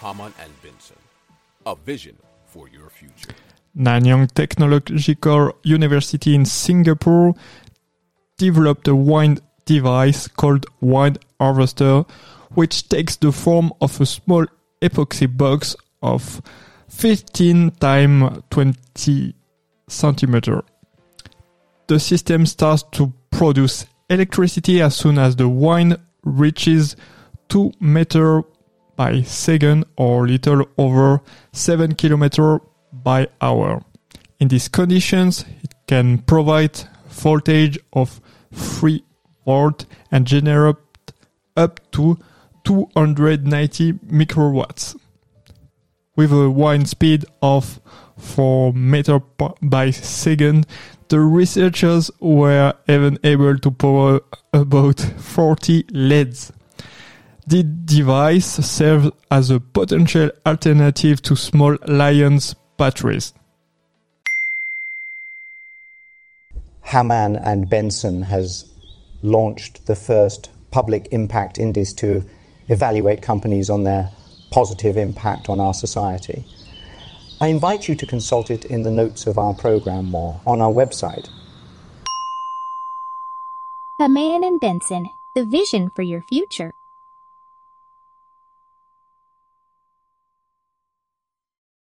Hamann and Benson, a vision for your future. Nanyang Technological University in Singapore developed a wine device called Wind Harvester, which takes the form of a small epoxy box of 15 times 20 centimeter. The system starts to produce electricity as soon as the wine reaches 2 meter by second or little over 7 kilometer by hour. In these conditions, it can provide voltage of 3 volt and generate up to 290 microwatts. With a wind speed of 4 meter by second, the researchers were even able to power about 40 LEDs. The device serves as a potential alternative to small Li-ion batteries. Hamann and Benson has launched the first public impact index to evaluate companies on their positive impact on our society. I invite you to consult it in the notes of our program or on our website. Hamann and Benson, the vision for your future.